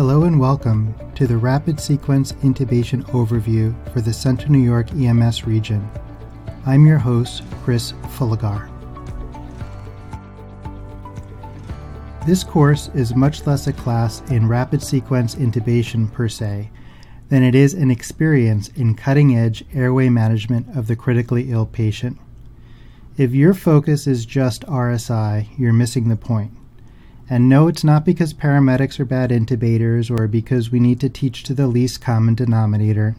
Hello and welcome to the Rapid Sequence Intubation Overview for the Central New York EMS region. I'm your host, Chris Fullagar. This course is much less a class in rapid sequence intubation per se than it is an experience in cutting edge airway management of the critically ill patient. If your focus is just RSI, you're missing the point. And no, it's not because paramedics are bad intubators or because we need to teach to the least common denominator.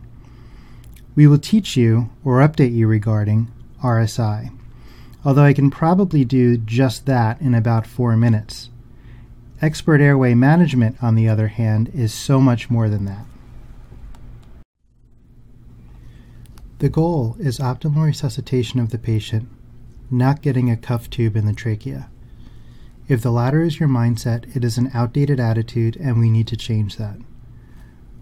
We will teach you or update you regarding RSI, although I can probably do just that in about four minutes. Expert airway management, on the other hand, is so much more than that. The goal is optimal resuscitation of the patient, not getting a cuff tube in the trachea. If the latter is your mindset, it is an outdated attitude and we need to change that.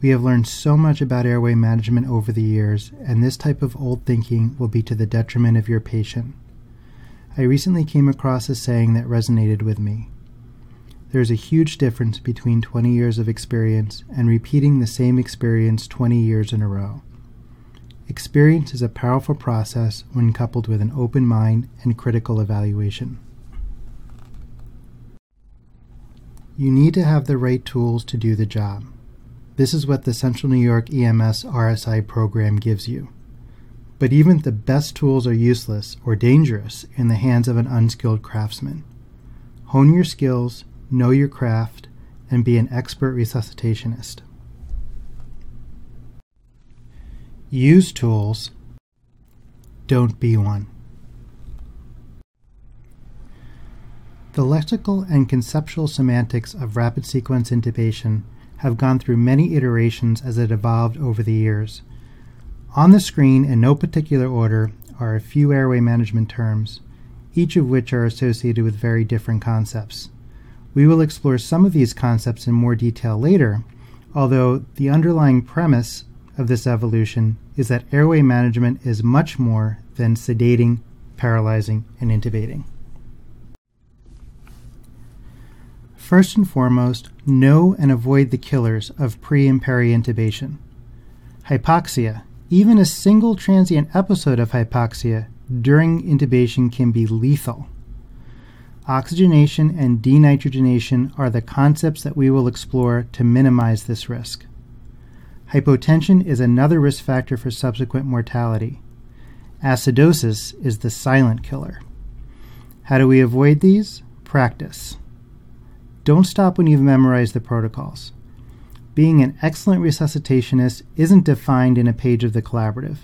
We have learned so much about airway management over the years, and this type of old thinking will be to the detriment of your patient. I recently came across a saying that resonated with me. There is a huge difference between 20 years of experience and repeating the same experience 20 years in a row. Experience is a powerful process when coupled with an open mind and critical evaluation. You need to have the right tools to do the job. This is what the Central New York EMS RSI program gives you. But even the best tools are useless or dangerous in the hands of an unskilled craftsman. Hone your skills, know your craft, and be an expert resuscitationist. Use tools, don't be one. The lexical and conceptual semantics of rapid sequence intubation have gone through many iterations as it evolved over the years. On the screen, in no particular order, are a few airway management terms, each of which are associated with very different concepts. We will explore some of these concepts in more detail later, although the underlying premise of this evolution is that airway management is much more than sedating, paralyzing, and intubating. First and foremost, know and avoid the killers of pre and peri intubation. Hypoxia, even a single transient episode of hypoxia during intubation can be lethal. Oxygenation and denitrogenation are the concepts that we will explore to minimize this risk. Hypotension is another risk factor for subsequent mortality. Acidosis is the silent killer. How do we avoid these? Practice. Don't stop when you've memorized the protocols. Being an excellent resuscitationist isn't defined in a page of the collaborative.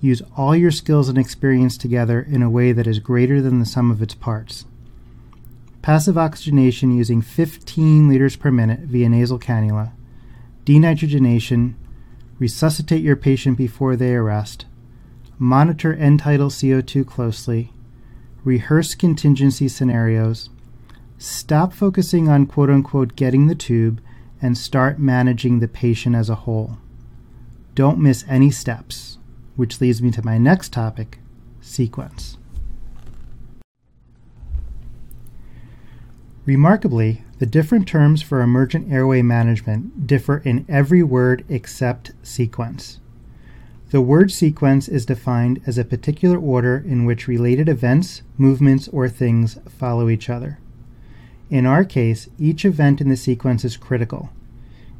Use all your skills and experience together in a way that is greater than the sum of its parts. Passive oxygenation using 15 liters per minute via nasal cannula, denitrogenation, resuscitate your patient before they arrest, monitor end tidal CO2 closely, rehearse contingency scenarios, Stop focusing on quote unquote getting the tube and start managing the patient as a whole. Don't miss any steps, which leads me to my next topic sequence. Remarkably, the different terms for emergent airway management differ in every word except sequence. The word sequence is defined as a particular order in which related events, movements, or things follow each other. In our case, each event in the sequence is critical.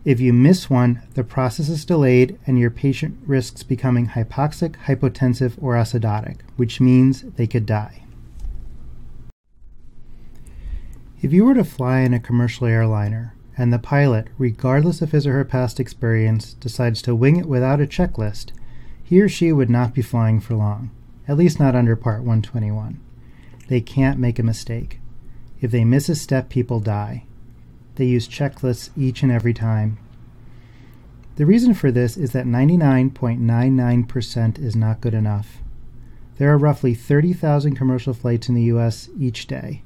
If you miss one, the process is delayed and your patient risks becoming hypoxic, hypotensive, or acidotic, which means they could die. If you were to fly in a commercial airliner and the pilot, regardless of his or her past experience, decides to wing it without a checklist, he or she would not be flying for long, at least not under Part 121. They can't make a mistake. If they miss a step, people die. They use checklists each and every time. The reason for this is that 99.99% is not good enough. There are roughly 30,000 commercial flights in the US each day.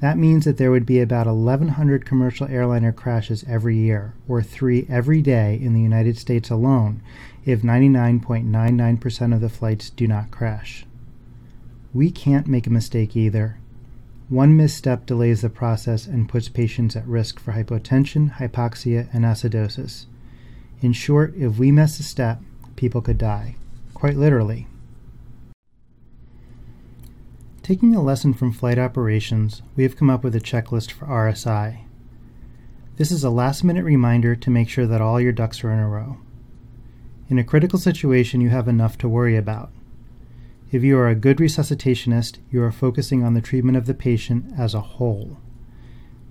That means that there would be about 1,100 commercial airliner crashes every year, or three every day in the United States alone, if 99.99% of the flights do not crash. We can't make a mistake either. One misstep delays the process and puts patients at risk for hypotension, hypoxia, and acidosis. In short, if we miss a step, people could die, quite literally. Taking a lesson from flight operations, we have come up with a checklist for RSI. This is a last minute reminder to make sure that all your ducks are in a row. In a critical situation, you have enough to worry about. If you are a good resuscitationist, you are focusing on the treatment of the patient as a whole.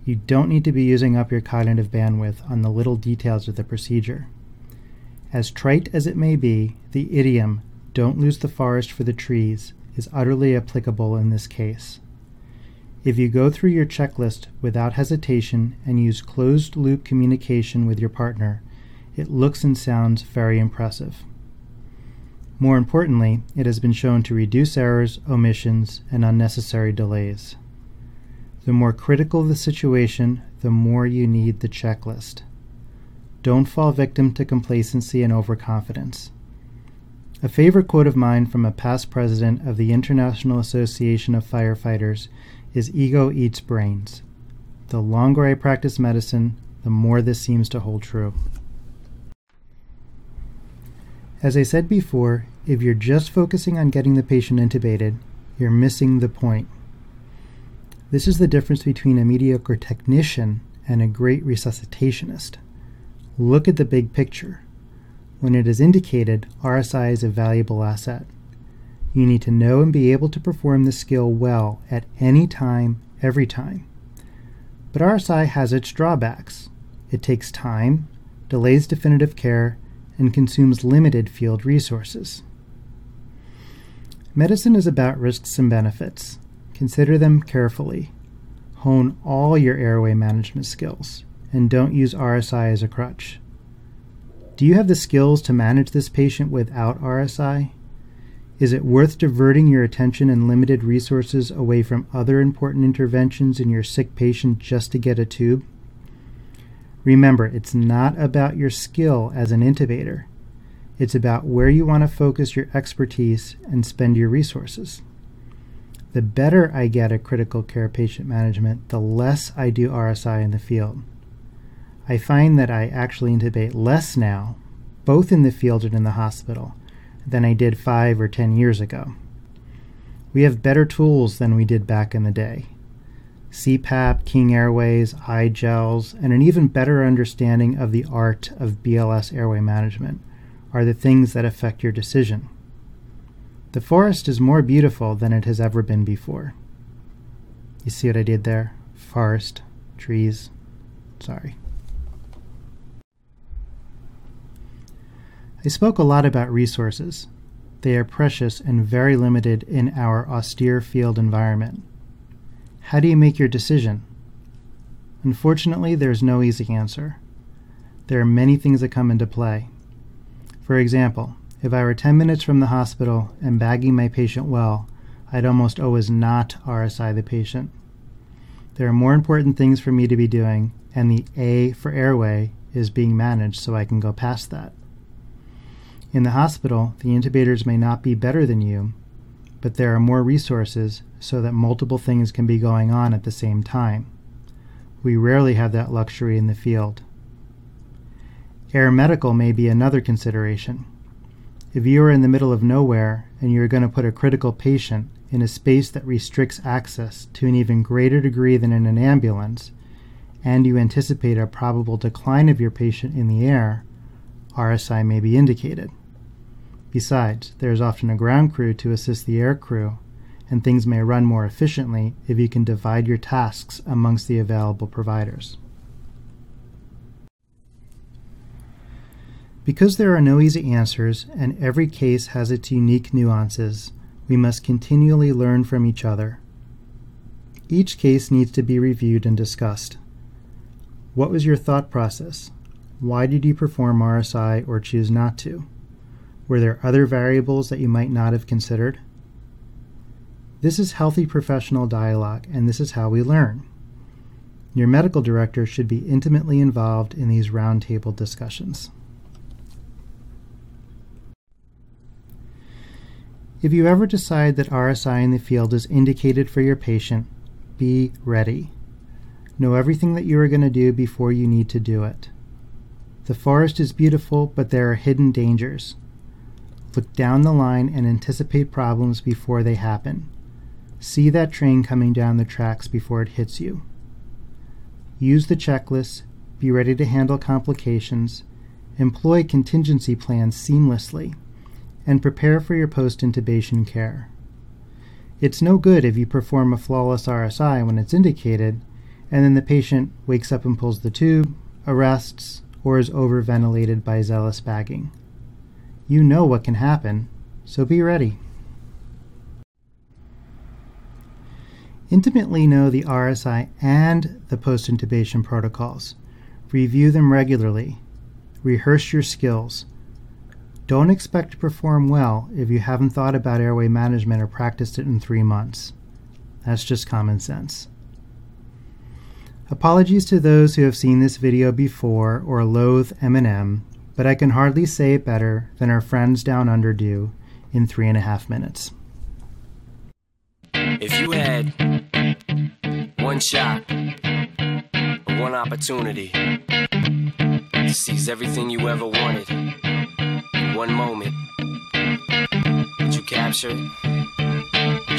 You don't need to be using up your cognitive bandwidth on the little details of the procedure. As trite as it may be, the idiom, don't lose the forest for the trees, is utterly applicable in this case. If you go through your checklist without hesitation and use closed loop communication with your partner, it looks and sounds very impressive. More importantly, it has been shown to reduce errors, omissions, and unnecessary delays. The more critical the situation, the more you need the checklist. Don't fall victim to complacency and overconfidence. A favorite quote of mine from a past president of the International Association of Firefighters is Ego eats brains. The longer I practice medicine, the more this seems to hold true. As I said before, if you're just focusing on getting the patient intubated, you're missing the point. This is the difference between a mediocre technician and a great resuscitationist. Look at the big picture. When it is indicated, RSI is a valuable asset. You need to know and be able to perform the skill well at any time, every time. But RSI has its drawbacks. It takes time, delays definitive care, and consumes limited field resources. Medicine is about risks and benefits. Consider them carefully. Hone all your airway management skills, and don't use RSI as a crutch. Do you have the skills to manage this patient without RSI? Is it worth diverting your attention and limited resources away from other important interventions in your sick patient just to get a tube? Remember, it's not about your skill as an intubator. It's about where you want to focus your expertise and spend your resources. The better I get at critical care patient management, the less I do RSI in the field. I find that I actually intubate less now, both in the field and in the hospital, than I did five or ten years ago. We have better tools than we did back in the day. CPAP, King Airways, iGels, and an even better understanding of the art of BLS airway management are the things that affect your decision. The forest is more beautiful than it has ever been before. You see what I did there? Forest, trees. Sorry. I spoke a lot about resources. They are precious and very limited in our austere field environment. How do you make your decision? Unfortunately, there's no easy answer. There are many things that come into play. For example, if I were 10 minutes from the hospital and bagging my patient well, I'd almost always not RSI the patient. There are more important things for me to be doing, and the A for airway is being managed so I can go past that. In the hospital, the intubators may not be better than you, but there are more resources so that multiple things can be going on at the same time. We rarely have that luxury in the field. Air medical may be another consideration. If you are in the middle of nowhere and you are going to put a critical patient in a space that restricts access to an even greater degree than in an ambulance, and you anticipate a probable decline of your patient in the air, RSI may be indicated. Besides, there is often a ground crew to assist the air crew, and things may run more efficiently if you can divide your tasks amongst the available providers. Because there are no easy answers and every case has its unique nuances, we must continually learn from each other. Each case needs to be reviewed and discussed. What was your thought process? Why did you perform RSI or choose not to? Were there other variables that you might not have considered? This is healthy professional dialogue, and this is how we learn. Your medical director should be intimately involved in these roundtable discussions. If you ever decide that RSI in the field is indicated for your patient, be ready. Know everything that you are going to do before you need to do it. The forest is beautiful, but there are hidden dangers. Look down the line and anticipate problems before they happen. See that train coming down the tracks before it hits you. Use the checklist, be ready to handle complications, employ contingency plans seamlessly, and prepare for your post intubation care. It's no good if you perform a flawless RSI when it's indicated, and then the patient wakes up and pulls the tube, arrests, or is overventilated by zealous bagging. You know what can happen, so be ready. Intimately know the RSI and the post intubation protocols. Review them regularly. Rehearse your skills. Don't expect to perform well if you haven't thought about airway management or practiced it in three months. That's just common sense. Apologies to those who have seen this video before or loathe Eminem, but I can hardly say it better than our friends down under do in three and a half minutes. If you had one shot, one opportunity to seize everything you ever wanted in one moment, would you capture it?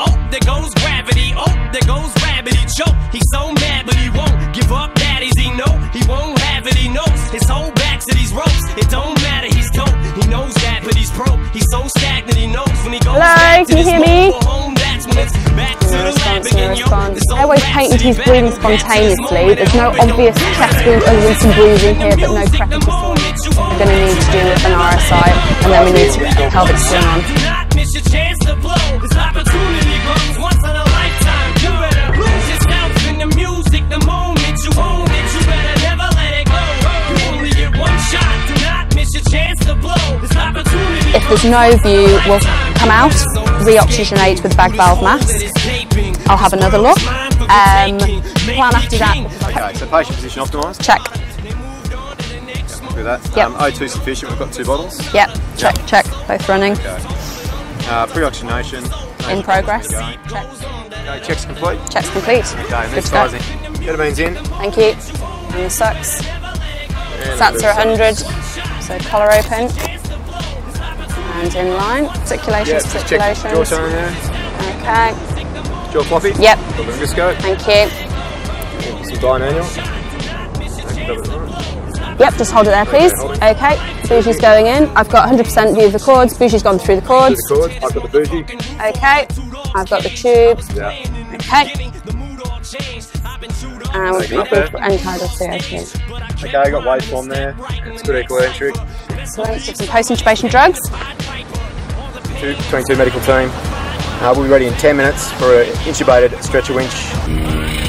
Oh, there goes gravity. Oh, there goes rabbit. He choke. He's so mad, but he won't give up. Daddies, he know he won't have it. He knows his whole back to these ropes. It don't matter. He's dope. He knows that, but he's broke. He's so stagnant. He knows when he goes Hello, back to can you hear me? home. That's when it's back to the lab again, yo. response. This old Airway's back patent, city he's breathing back to this spontaneously. There's no obvious chest wound than some bruising here, but no prepping at. We're going to need to do with an RSI, and then we need to get a pelvic on. Do not miss your chance to blow. This opportunity comes once in a lifetime. You better lose yourself in the music the moment you own it. You better never let it go. You only get one shot. Do not miss your chance to blow. If there's no view, we'll come out, re-oxygenate with bag valve mask. I'll have another look. Um, plan after that. Okay, so patient position optimised. Check. Do that. Yep. Um, O2 sufficient. We've got two bottles. Yep. Check. Check. Both running. Okay. Uh, pre-oxygenation. In progress. Check. Okay, checks complete. Check's complete. Okay, Good next to go. guy's in. Ketamine's in. Thank you. And the sucks. Sats are 100, so collar open. In line. Articulations, Yeah, check jaw there. Okay. Jaw floppy. Yep. The. Thank you. Some bimanual. Okay, got it right. Yep, just hold it there, please. it. Okay. Bougie's going in. I've got 100% view of the cords. Bougie's gone through the cords. the cord. I've got the bougie. Okay. I've got the tube. Yeah. Okay. And we've Take it got there. and tidal CO2. Okay, I got waveform there. It's good equilateral. Excellent. Give some post-intubation drugs. Two, 22 medical team. Uh, we'll be ready in 10 minutes for an intubated stretcher winch.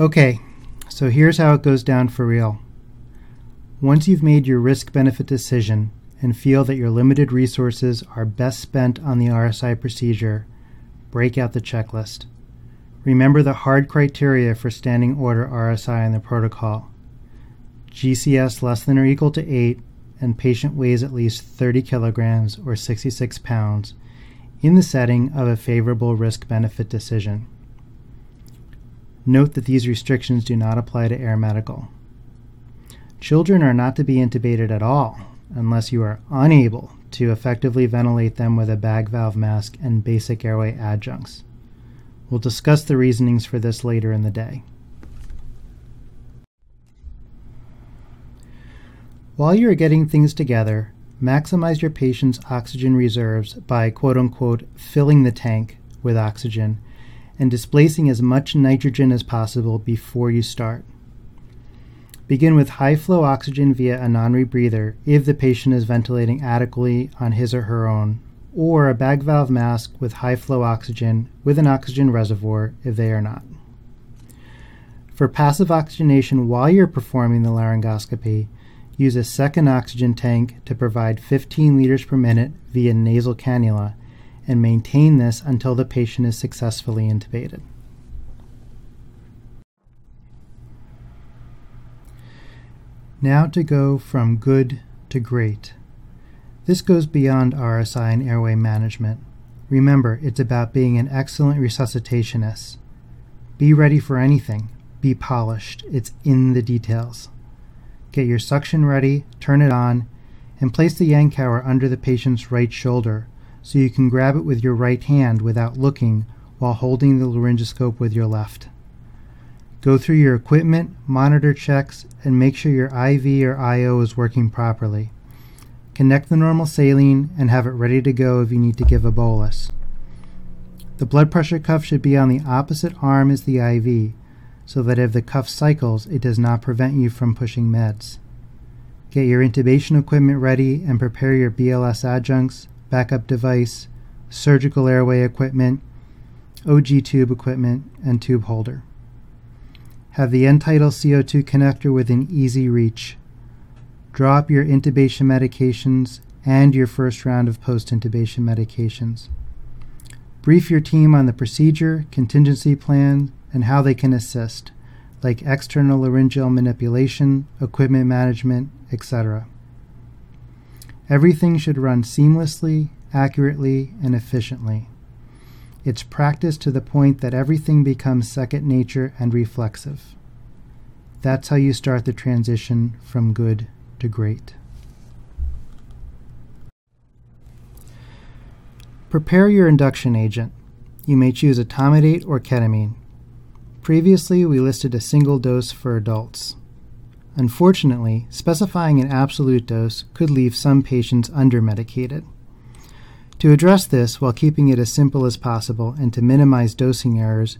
Okay, so here's how it goes down for real. Once you've made your risk benefit decision and feel that your limited resources are best spent on the RSI procedure, break out the checklist. Remember the hard criteria for standing order RSI in the protocol GCS less than or equal to 8 and patient weighs at least 30 kilograms or 66 pounds in the setting of a favorable risk benefit decision. Note that these restrictions do not apply to air medical. Children are not to be intubated at all unless you are unable to effectively ventilate them with a bag valve mask and basic airway adjuncts. We'll discuss the reasonings for this later in the day. While you're getting things together, maximize your patient's oxygen reserves by quote unquote filling the tank with oxygen and displacing as much nitrogen as possible before you start. Begin with high flow oxygen via a non rebreather if the patient is ventilating adequately on his or her own, or a bag valve mask with high flow oxygen with an oxygen reservoir if they are not. For passive oxygenation while you're performing the laryngoscopy, use a second oxygen tank to provide 15 liters per minute via nasal cannula and maintain this until the patient is successfully intubated. Now to go from good to great. This goes beyond RSI and airway management. Remember, it's about being an excellent resuscitationist. Be ready for anything. Be polished. It's in the details. Get your suction ready, turn it on, and place the Yankauer under the patient's right shoulder so you can grab it with your right hand without looking while holding the laryngoscope with your left. Go through your equipment, monitor checks, and make sure your IV or IO is working properly. Connect the normal saline and have it ready to go if you need to give a bolus. The blood pressure cuff should be on the opposite arm as the IV, so that if the cuff cycles, it does not prevent you from pushing meds. Get your intubation equipment ready and prepare your BLS adjuncts, backup device, surgical airway equipment, OG tube equipment, and tube holder. Have the end-tidal CO2 connector within easy reach. Drop your intubation medications and your first round of post intubation medications. Brief your team on the procedure, contingency plan, and how they can assist, like external laryngeal manipulation, equipment management, etc. Everything should run seamlessly, accurately, and efficiently. It's practiced to the point that everything becomes second nature and reflexive. That's how you start the transition from good to great. Prepare your induction agent. You may choose etomidate or ketamine. Previously, we listed a single dose for adults. Unfortunately, specifying an absolute dose could leave some patients under-medicated. To address this while keeping it as simple as possible and to minimize dosing errors,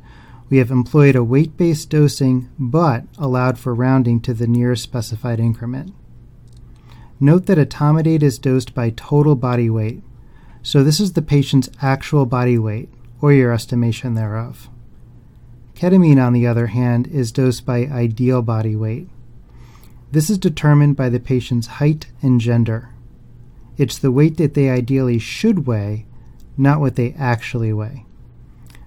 we have employed a weight based dosing but allowed for rounding to the nearest specified increment. Note that etomidate is dosed by total body weight, so this is the patient's actual body weight, or your estimation thereof. Ketamine, on the other hand, is dosed by ideal body weight. This is determined by the patient's height and gender. It's the weight that they ideally should weigh, not what they actually weigh.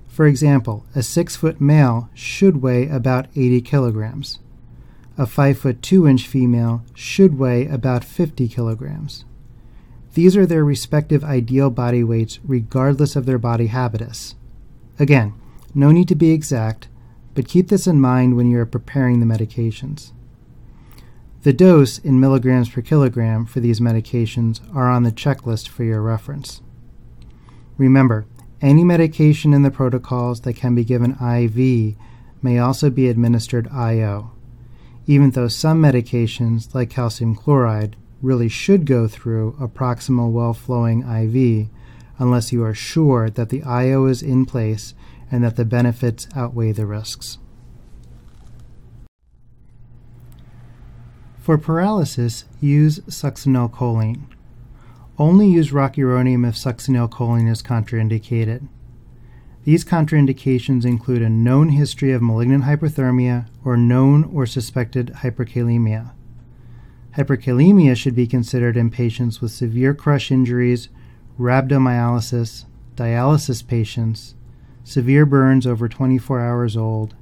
For example, a 6 foot male should weigh about 80 kilograms. A 5 foot 2 inch female should weigh about 50 kilograms. These are their respective ideal body weights regardless of their body habitus. Again, no need to be exact, but keep this in mind when you are preparing the medications. The dose in milligrams per kilogram for these medications are on the checklist for your reference. Remember, any medication in the protocols that can be given IV may also be administered IO, even though some medications, like calcium chloride, really should go through a proximal well flowing IV unless you are sure that the IO is in place and that the benefits outweigh the risks. For paralysis, use succinylcholine. Only use rocuronium if succinylcholine is contraindicated. These contraindications include a known history of malignant hyperthermia or known or suspected hyperkalemia. Hyperkalemia should be considered in patients with severe crush injuries, rhabdomyolysis, dialysis patients, severe burns over 24 hours old,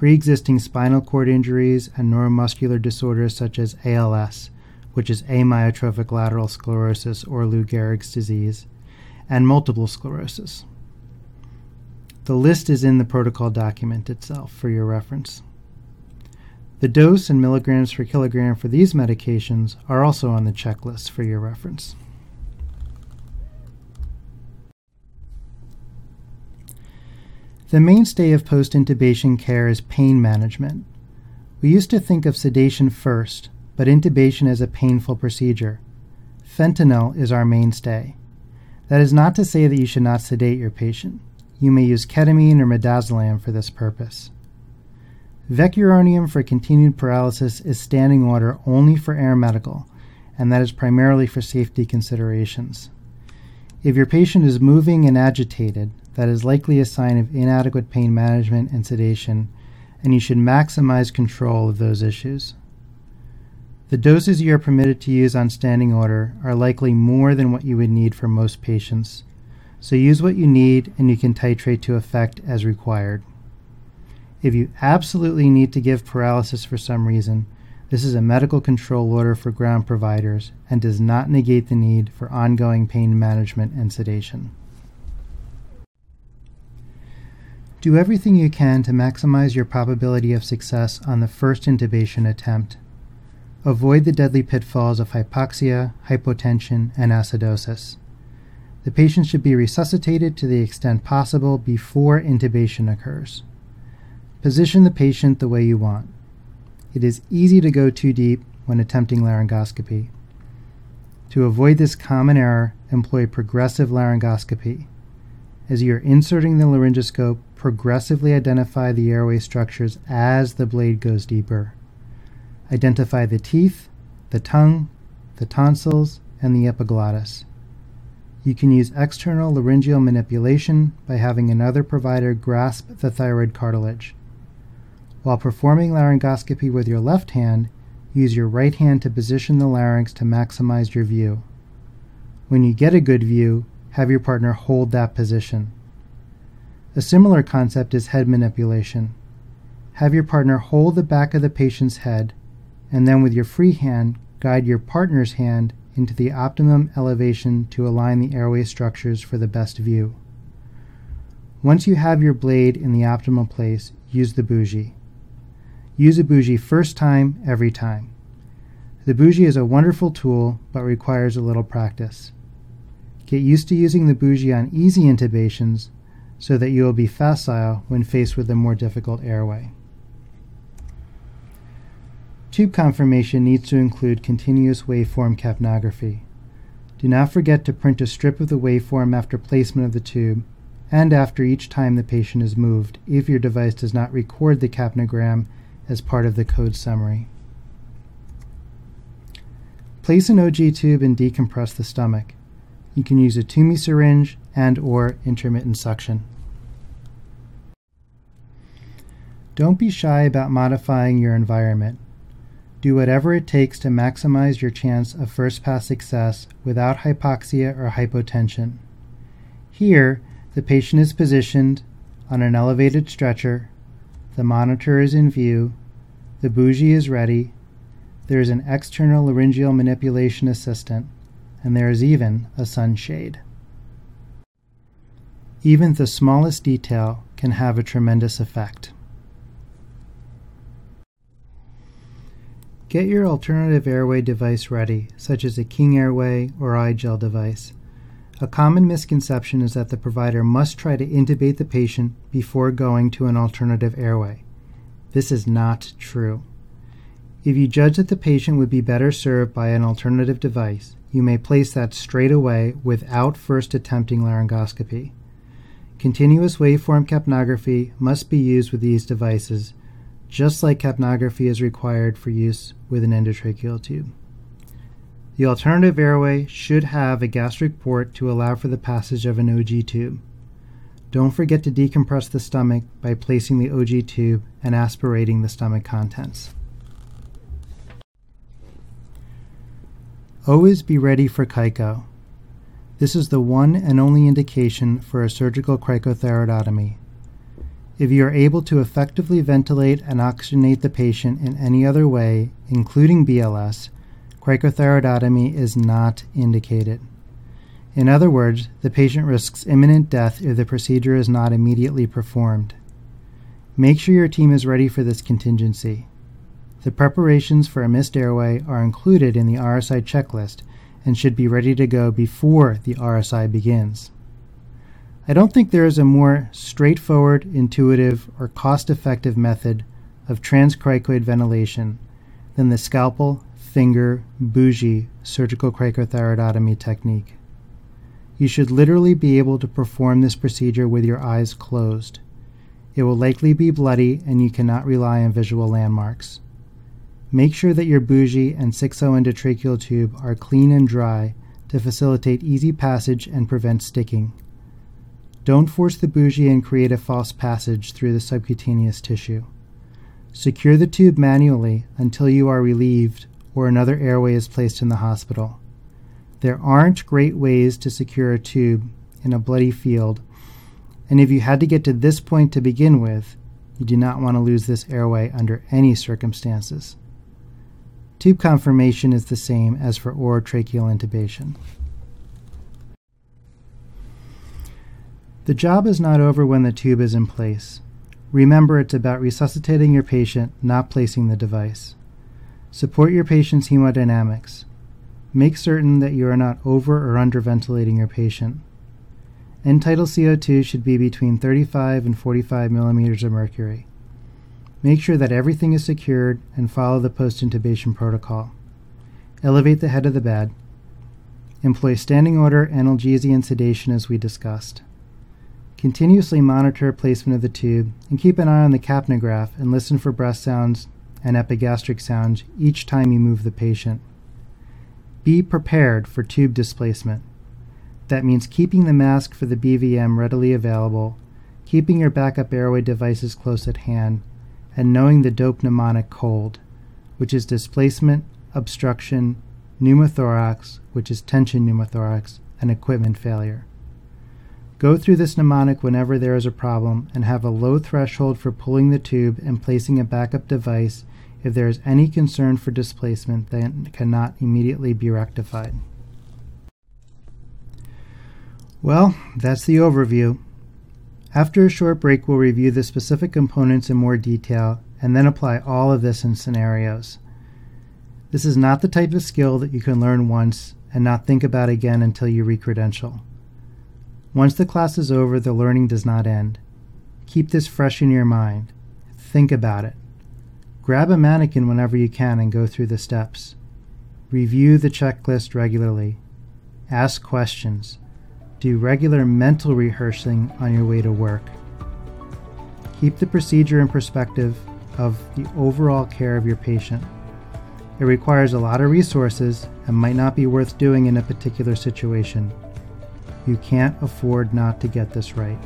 pre existing spinal cord injuries, and neuromuscular disorders such as ALS, which is amyotrophic lateral sclerosis or Lou Gehrig's disease, and multiple sclerosis. The list is in the protocol document itself for your reference. The dose and milligrams per kilogram for these medications are also on the checklist for your reference. The mainstay of post intubation care is pain management. We used to think of sedation first, but intubation is a painful procedure. Fentanyl is our mainstay. That is not to say that you should not sedate your patient. You may use ketamine or midazolam for this purpose. Vecuronium for continued paralysis is standing order only for air medical, and that is primarily for safety considerations. If your patient is moving and agitated, that is likely a sign of inadequate pain management and sedation, and you should maximize control of those issues. The doses you are permitted to use on standing order are likely more than what you would need for most patients, so use what you need and you can titrate to effect as required. If you absolutely need to give paralysis for some reason, this is a medical control order for ground providers and does not negate the need for ongoing pain management and sedation. Do everything you can to maximize your probability of success on the first intubation attempt. Avoid the deadly pitfalls of hypoxia, hypotension, and acidosis. The patient should be resuscitated to the extent possible before intubation occurs. Position the patient the way you want. It is easy to go too deep when attempting laryngoscopy. To avoid this common error, employ progressive laryngoscopy. As you are inserting the laryngoscope, progressively identify the airway structures as the blade goes deeper. Identify the teeth, the tongue, the tonsils, and the epiglottis. You can use external laryngeal manipulation by having another provider grasp the thyroid cartilage. While performing laryngoscopy with your left hand, use your right hand to position the larynx to maximize your view. When you get a good view, have your partner hold that position. A similar concept is head manipulation. Have your partner hold the back of the patient's head, and then with your free hand, guide your partner's hand into the optimum elevation to align the airway structures for the best view. Once you have your blade in the optimal place, use the bougie. Use a bougie first time, every time. The bougie is a wonderful tool, but requires a little practice. Get used to using the bougie on easy intubations so that you will be facile when faced with a more difficult airway. Tube conformation needs to include continuous waveform capnography. Do not forget to print a strip of the waveform after placement of the tube and after each time the patient is moved if your device does not record the capnogram as part of the code summary. Place an OG tube and decompress the stomach. You can use a Toomey syringe and or intermittent suction. Don't be shy about modifying your environment. Do whatever it takes to maximize your chance of first pass success without hypoxia or hypotension. Here, the patient is positioned on an elevated stretcher, the monitor is in view, the bougie is ready, there is an external laryngeal manipulation assistant, and there is even a sunshade. Even the smallest detail can have a tremendous effect. Get your alternative airway device ready, such as a King Airway or iGel device. A common misconception is that the provider must try to intubate the patient before going to an alternative airway. This is not true. If you judge that the patient would be better served by an alternative device, you may place that straight away without first attempting laryngoscopy. Continuous waveform capnography must be used with these devices, just like capnography is required for use with an endotracheal tube. The alternative airway should have a gastric port to allow for the passage of an OG tube. Don't forget to decompress the stomach by placing the OG tube and aspirating the stomach contents. Always be ready for CICO. This is the one and only indication for a surgical cricothyroidotomy. If you are able to effectively ventilate and oxygenate the patient in any other way, including BLS, cricothyroidotomy is not indicated. In other words, the patient risks imminent death if the procedure is not immediately performed. Make sure your team is ready for this contingency. The preparations for a missed airway are included in the RSI checklist and should be ready to go before the RSI begins. I don't think there is a more straightforward, intuitive, or cost effective method of transcricoid ventilation than the scalpel, finger, bougie surgical cricothyroidotomy technique. You should literally be able to perform this procedure with your eyes closed. It will likely be bloody and you cannot rely on visual landmarks. Make sure that your bougie and 6-0 endotracheal tube are clean and dry to facilitate easy passage and prevent sticking. Don't force the bougie and create a false passage through the subcutaneous tissue. Secure the tube manually until you are relieved or another airway is placed in the hospital. There aren't great ways to secure a tube in a bloody field, and if you had to get to this point to begin with, you do not want to lose this airway under any circumstances. Tube conformation is the same as for orotracheal intubation. The job is not over when the tube is in place. Remember, it's about resuscitating your patient, not placing the device. Support your patient's hemodynamics. Make certain that you are not over or under ventilating your patient. End tidal CO2 should be between 35 and 45 millimeters of mercury. Make sure that everything is secured and follow the post intubation protocol. Elevate the head of the bed. Employ standing order, analgesia, and sedation as we discussed. Continuously monitor placement of the tube and keep an eye on the capnograph and listen for breath sounds and epigastric sounds each time you move the patient. Be prepared for tube displacement. That means keeping the mask for the BVM readily available, keeping your backup airway devices close at hand, and knowing the DOPE mnemonic COLD, which is displacement, obstruction, pneumothorax, which is tension pneumothorax, and equipment failure. Go through this mnemonic whenever there is a problem and have a low threshold for pulling the tube and placing a backup device if there is any concern for displacement that cannot immediately be rectified. Well, that's the overview. After a short break, we'll review the specific components in more detail and then apply all of this in scenarios. This is not the type of skill that you can learn once and not think about again until you recredential. Once the class is over, the learning does not end. Keep this fresh in your mind. Think about it. Grab a mannequin whenever you can and go through the steps. Review the checklist regularly. Ask questions. Do regular mental rehearsing on your way to work. Keep the procedure in perspective of the overall care of your patient. It requires a lot of resources and might not be worth doing in a particular situation. You can't afford not to get this right.